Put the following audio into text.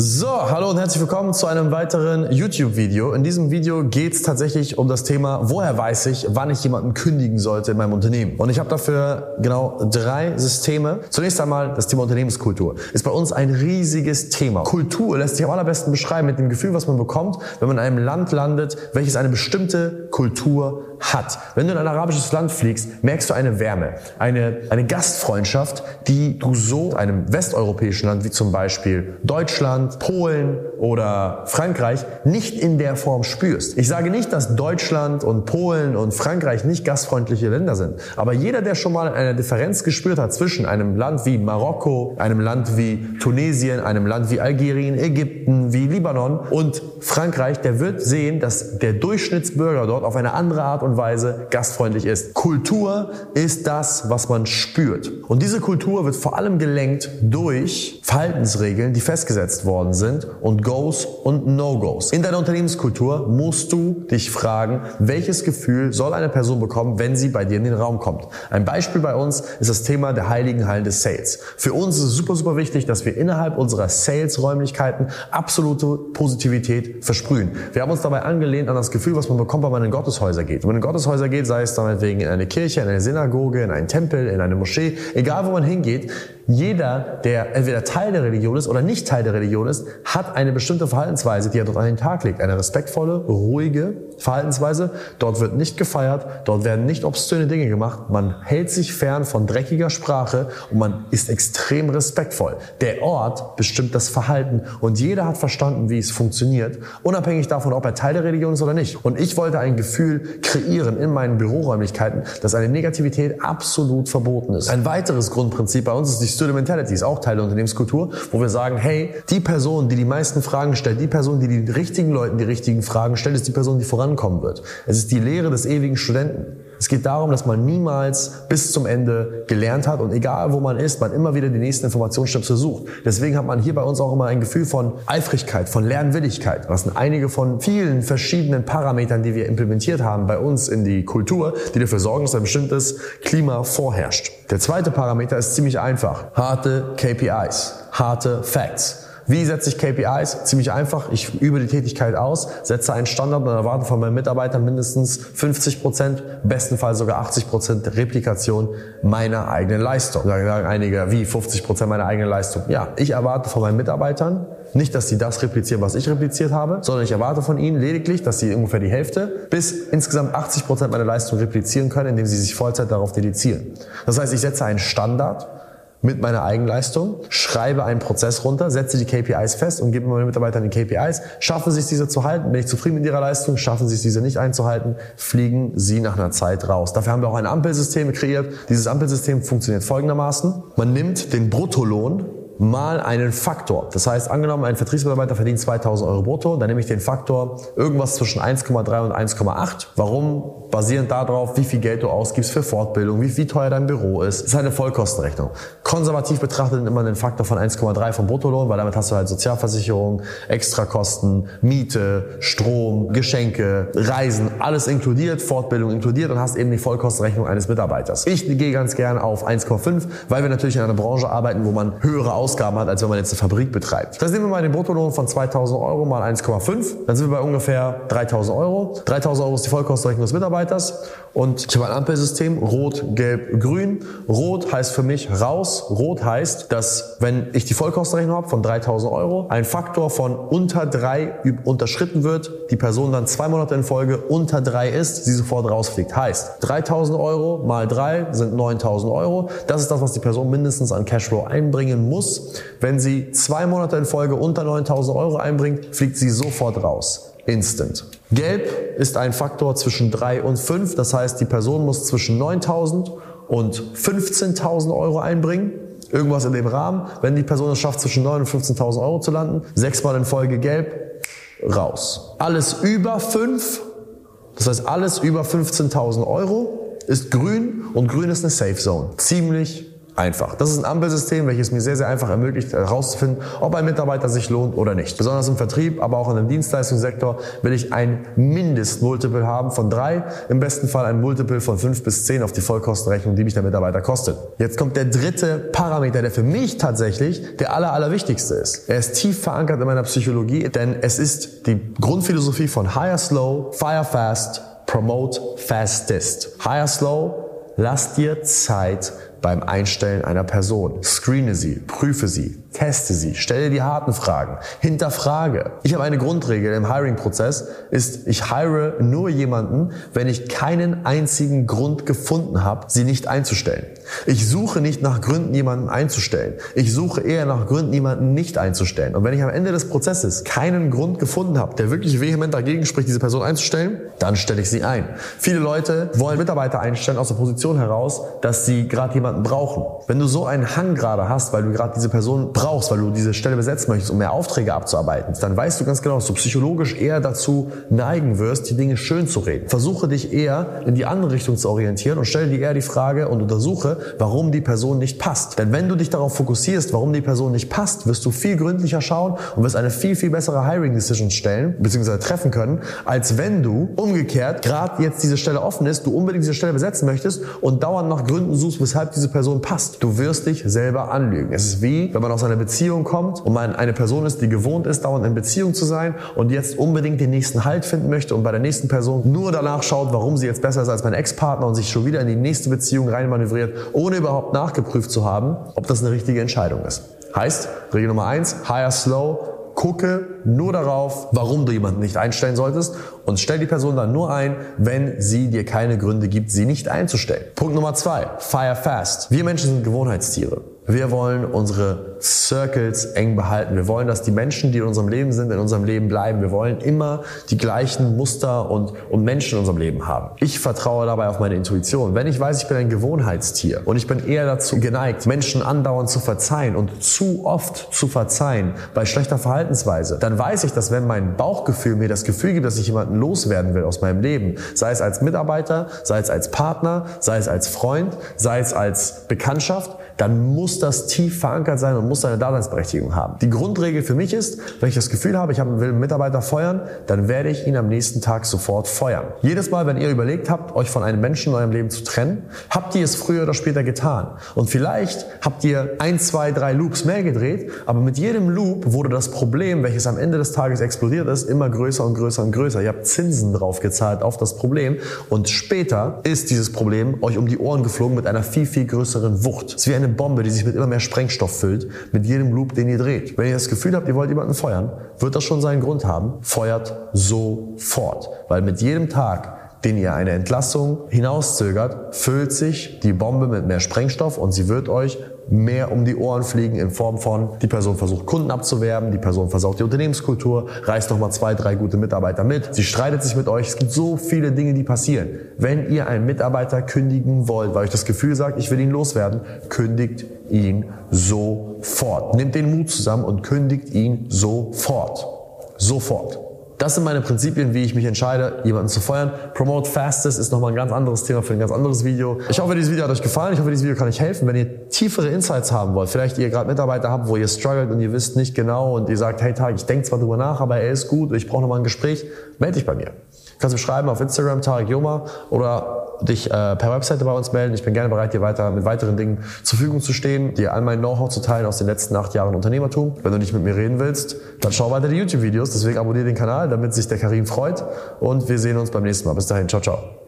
So, hallo und herzlich willkommen zu einem weiteren YouTube-Video. In diesem Video geht es tatsächlich um das Thema, woher weiß ich, wann ich jemanden kündigen sollte in meinem Unternehmen. Und ich habe dafür genau drei Systeme. Zunächst einmal das Thema Unternehmenskultur. Ist bei uns ein riesiges Thema. Kultur lässt sich am allerbesten beschreiben mit dem Gefühl, was man bekommt, wenn man in einem Land landet, welches eine bestimmte Kultur hat. Wenn du in ein arabisches Land fliegst, merkst du eine Wärme, eine, eine Gastfreundschaft, die du so in einem westeuropäischen Land wie zum Beispiel Deutschland, Polen oder Frankreich nicht in der Form spürst. Ich sage nicht, dass Deutschland und Polen und Frankreich nicht gastfreundliche Länder sind, aber jeder, der schon mal eine Differenz gespürt hat zwischen einem Land wie Marokko, einem Land wie Tunesien, einem Land wie Algerien, Ägypten, wie Libanon und Frankreich, der wird sehen, dass der Durchschnittsbürger dort auf eine andere Art und Weise gastfreundlich ist. Kultur ist das, was man spürt. Und diese Kultur wird vor allem gelenkt durch Verhaltensregeln, die festgesetzt worden sind und Goes und No-Goes. In deiner Unternehmenskultur musst du dich fragen, welches Gefühl soll eine Person bekommen, wenn sie bei dir in den Raum kommt. Ein Beispiel bei uns ist das Thema der heiligen Hallen des Sales. Für uns ist es super, super wichtig, dass wir innerhalb unserer Sales-Räumlichkeiten absolute Positivität versprühen. Wir haben uns dabei angelehnt an das Gefühl, was man bekommt, wenn man in Gotteshäuser geht. Wenn in Gotteshäuser geht, sei es meinetwegen in eine Kirche, in eine Synagoge, in einen Tempel, in eine Moschee, egal wo man hingeht, jeder, der entweder Teil der Religion ist oder nicht Teil der Religion ist, hat eine bestimmte Verhaltensweise, die er dort an den Tag legt. Eine respektvolle, ruhige Verhaltensweise. Dort wird nicht gefeiert, dort werden nicht obszöne Dinge gemacht. Man hält sich fern von dreckiger Sprache und man ist extrem respektvoll. Der Ort bestimmt das Verhalten und jeder hat verstanden, wie es funktioniert, unabhängig davon, ob er Teil der Religion ist oder nicht. Und ich wollte ein Gefühl kreieren in meinen Büroräumlichkeiten, dass eine Negativität absolut verboten ist. Ein weiteres Grundprinzip bei uns ist die Student Mentality ist auch Teil der Unternehmenskultur, wo wir sagen, hey, die Person, die die meisten Fragen stellt, die Person, die die richtigen Leuten die richtigen Fragen stellt, ist die Person, die vorankommen wird. Es ist die Lehre des ewigen Studenten. Es geht darum, dass man niemals bis zum Ende gelernt hat und egal wo man ist, man immer wieder die nächsten Informationsstöpsel sucht. Deswegen hat man hier bei uns auch immer ein Gefühl von Eifrigkeit, von Lernwilligkeit. Das sind einige von vielen verschiedenen Parametern, die wir implementiert haben bei uns in die Kultur, die dafür sorgen, dass ein bestimmtes Klima vorherrscht. Der zweite Parameter ist ziemlich einfach. Harte KPIs, harte Facts. Wie setze ich KPIs? Ziemlich einfach. Ich übe die Tätigkeit aus, setze einen Standard und erwarte von meinen Mitarbeitern mindestens 50 Prozent, bestenfalls sogar 80 Prozent Replikation meiner eigenen Leistung. Da sagen einige, wie 50 Prozent meiner eigenen Leistung? Ja, ich erwarte von meinen Mitarbeitern nicht, dass sie das replizieren, was ich repliziert habe, sondern ich erwarte von ihnen lediglich, dass sie ungefähr die Hälfte bis insgesamt 80 Prozent meiner Leistung replizieren können, indem sie sich Vollzeit darauf dedizieren. Das heißt, ich setze einen Standard mit meiner Eigenleistung, schreibe einen Prozess runter, setze die KPIs fest und gebe meinen Mitarbeitern die KPIs. Schaffen sie es, diese zu halten? Bin ich zufrieden mit ihrer Leistung? Schaffen sie es, diese nicht einzuhalten? Fliegen sie nach einer Zeit raus. Dafür haben wir auch ein Ampelsystem kreiert. Dieses Ampelsystem funktioniert folgendermaßen. Man nimmt den Bruttolohn mal einen Faktor. Das heißt, angenommen, ein Vertriebsmitarbeiter verdient 2000 Euro brutto, dann nehme ich den Faktor irgendwas zwischen 1,3 und 1,8. Warum? Basierend darauf, wie viel Geld du ausgibst für Fortbildung, wie, wie teuer dein Büro ist. Das ist eine Vollkostenrechnung. Konservativ betrachtet immer den Faktor von 1,3 vom Bruttolohn, weil damit hast du halt Sozialversicherung, Extrakosten, Miete, Strom, Geschenke, Reisen, alles inkludiert, Fortbildung inkludiert und hast eben die Vollkostenrechnung eines Mitarbeiters. Ich gehe ganz gerne auf 1,5, weil wir natürlich in einer Branche arbeiten, wo man höhere Ausgaben hat, als wenn man jetzt eine Fabrik betreibt. Das nehmen wir mal den Bruttolohn von 2000 Euro mal 1,5. Dann sind wir bei ungefähr 3000 Euro. 3000 Euro ist die Vollkostenrechnung des Mitarbeiters. Und ich habe ein Ampelsystem, rot, gelb, grün. Rot heißt für mich raus. Rot heißt, dass wenn ich die Vollkostenrechnung habe von 3000 Euro, ein Faktor von unter drei unterschritten wird, die Person dann zwei Monate in Folge unter drei ist, sie sofort rausfliegt. Heißt, 3000 Euro mal drei sind 9000 Euro. Das ist das, was die Person mindestens an Cashflow einbringen muss wenn sie zwei Monate in Folge unter 9000 Euro einbringt, fliegt sie sofort raus. Instant. Gelb ist ein Faktor zwischen 3 und 5. Das heißt, die Person muss zwischen 9000 und 15.000 Euro einbringen. Irgendwas in dem Rahmen. Wenn die Person es schafft, zwischen 9 und 15.000 Euro zu landen, sechsmal in Folge gelb, raus. Alles über 5, das heißt alles über 15.000 Euro, ist grün und grün ist eine Safe Zone. Ziemlich einfach. Das ist ein Ampelsystem, welches mir sehr, sehr einfach ermöglicht, herauszufinden, ob ein Mitarbeiter sich lohnt oder nicht. Besonders im Vertrieb, aber auch in dem Dienstleistungssektor will ich ein Mindestmultiple haben von drei, im besten Fall ein Multiple von fünf bis zehn auf die Vollkostenrechnung, die mich der Mitarbeiter kostet. Jetzt kommt der dritte Parameter, der für mich tatsächlich der aller, allerwichtigste ist. Er ist tief verankert in meiner Psychologie, denn es ist die Grundphilosophie von Hire Slow, Fire Fast, Promote Fastest. Hire Slow, lass dir Zeit beim Einstellen einer Person. Screene sie, prüfe sie, teste sie, stelle die harten Fragen, hinterfrage. Ich habe eine Grundregel im Hiring-Prozess, ist, ich hire nur jemanden, wenn ich keinen einzigen Grund gefunden habe, sie nicht einzustellen. Ich suche nicht nach Gründen, jemanden einzustellen. Ich suche eher nach Gründen, jemanden nicht einzustellen. Und wenn ich am Ende des Prozesses keinen Grund gefunden habe, der wirklich vehement dagegen spricht, diese Person einzustellen, dann stelle ich sie ein. Viele Leute wollen Mitarbeiter einstellen aus der Position heraus, dass sie gerade jemanden brauchen. Wenn du so einen Hang gerade hast, weil du gerade diese Person brauchst, weil du diese Stelle besetzen möchtest, um mehr Aufträge abzuarbeiten, dann weißt du ganz genau, dass du psychologisch eher dazu neigen wirst, die Dinge schön zu reden. Versuche dich eher in die andere Richtung zu orientieren und stelle dir eher die Frage und untersuche, warum die Person nicht passt. Denn wenn du dich darauf fokussierst, warum die Person nicht passt, wirst du viel gründlicher schauen und wirst eine viel, viel bessere Hiring Decision stellen, bzw. treffen können, als wenn du umgekehrt gerade jetzt diese Stelle offen ist, du unbedingt diese Stelle besetzen möchtest und dauernd nach Gründen suchst, weshalb diese Person passt. Du wirst dich selber anlügen. Es ist wie, wenn man aus einer Beziehung kommt und man eine Person ist, die gewohnt ist, dauernd in Beziehung zu sein und jetzt unbedingt den nächsten Halt finden möchte und bei der nächsten Person nur danach schaut, warum sie jetzt besser ist als mein Ex-Partner und sich schon wieder in die nächste Beziehung reinmanövriert, ohne überhaupt nachgeprüft zu haben, ob das eine richtige Entscheidung ist. Heißt, Regel Nummer eins, hire slow, gucke nur darauf, warum du jemanden nicht einstellen solltest und stell die Person dann nur ein, wenn sie dir keine Gründe gibt, sie nicht einzustellen. Punkt Nummer zwei, fire fast. Wir Menschen sind Gewohnheitstiere. Wir wollen unsere Circles eng behalten. Wir wollen, dass die Menschen, die in unserem Leben sind, in unserem Leben bleiben. Wir wollen immer die gleichen Muster und, und Menschen in unserem Leben haben. Ich vertraue dabei auf meine Intuition. Wenn ich weiß, ich bin ein Gewohnheitstier und ich bin eher dazu geneigt, Menschen andauernd zu verzeihen und zu oft zu verzeihen bei schlechter Verhaltensweise, dann weiß ich, dass wenn mein Bauchgefühl mir das Gefühl gibt, dass ich jemanden loswerden will aus meinem Leben, sei es als Mitarbeiter, sei es als Partner, sei es als Freund, sei es als Bekanntschaft, dann muss das tief verankert sein und muss seine Daseinsberechtigung haben. Die Grundregel für mich ist, wenn ich das Gefühl habe, ich will einen Mitarbeiter feuern, dann werde ich ihn am nächsten Tag sofort feuern. Jedes Mal, wenn ihr überlegt habt, euch von einem Menschen in eurem Leben zu trennen, habt ihr es früher oder später getan. Und vielleicht habt ihr ein, zwei, drei Loops mehr gedreht, aber mit jedem Loop wurde das Problem, welches am Ende des Tages explodiert ist, immer größer und größer und größer. Ihr habt Zinsen drauf gezahlt auf das Problem und später ist dieses Problem euch um die Ohren geflogen mit einer viel, viel größeren Wucht. Es ist wie eine Bombe, die sich mit immer mehr Sprengstoff füllt, mit jedem Loop, den ihr dreht. Wenn ihr das Gefühl habt, ihr wollt jemanden feuern, wird das schon seinen Grund haben. Feuert sofort. Weil mit jedem Tag, den ihr eine Entlassung hinauszögert, füllt sich die Bombe mit mehr Sprengstoff und sie wird euch mehr um die Ohren fliegen in Form von, die Person versucht Kunden abzuwerben, die Person versaut die Unternehmenskultur, reißt nochmal zwei, drei gute Mitarbeiter mit, sie streitet sich mit euch. Es gibt so viele Dinge, die passieren. Wenn ihr einen Mitarbeiter kündigen wollt, weil euch das Gefühl sagt, ich will ihn loswerden, kündigt ihn sofort. Nehmt den Mut zusammen und kündigt ihn sofort. Sofort. Das sind meine Prinzipien, wie ich mich entscheide, jemanden zu feuern. Promote Fastest ist nochmal ein ganz anderes Thema für ein ganz anderes Video. Ich hoffe, dieses Video hat euch gefallen. Ich hoffe, dieses Video kann euch helfen. Wenn ihr tiefere Insights haben wollt, vielleicht ihr gerade Mitarbeiter habt, wo ihr struggelt und ihr wisst nicht genau und ihr sagt, hey Tag, ich denke zwar drüber nach, aber er ist gut, ich brauche nochmal ein Gespräch, melde dich bei mir. Kannst du schreiben auf Instagram, Tarek Yoma, oder dich äh, per Webseite bei uns melden. Ich bin gerne bereit, dir weiter mit weiteren Dingen zur Verfügung zu stehen, dir all mein Know-how zu teilen aus den letzten acht Jahren Unternehmertum. Wenn du nicht mit mir reden willst, dann schau weiter die YouTube-Videos. Deswegen abonniere den Kanal, damit sich der Karim freut. Und wir sehen uns beim nächsten Mal. Bis dahin. Ciao, ciao.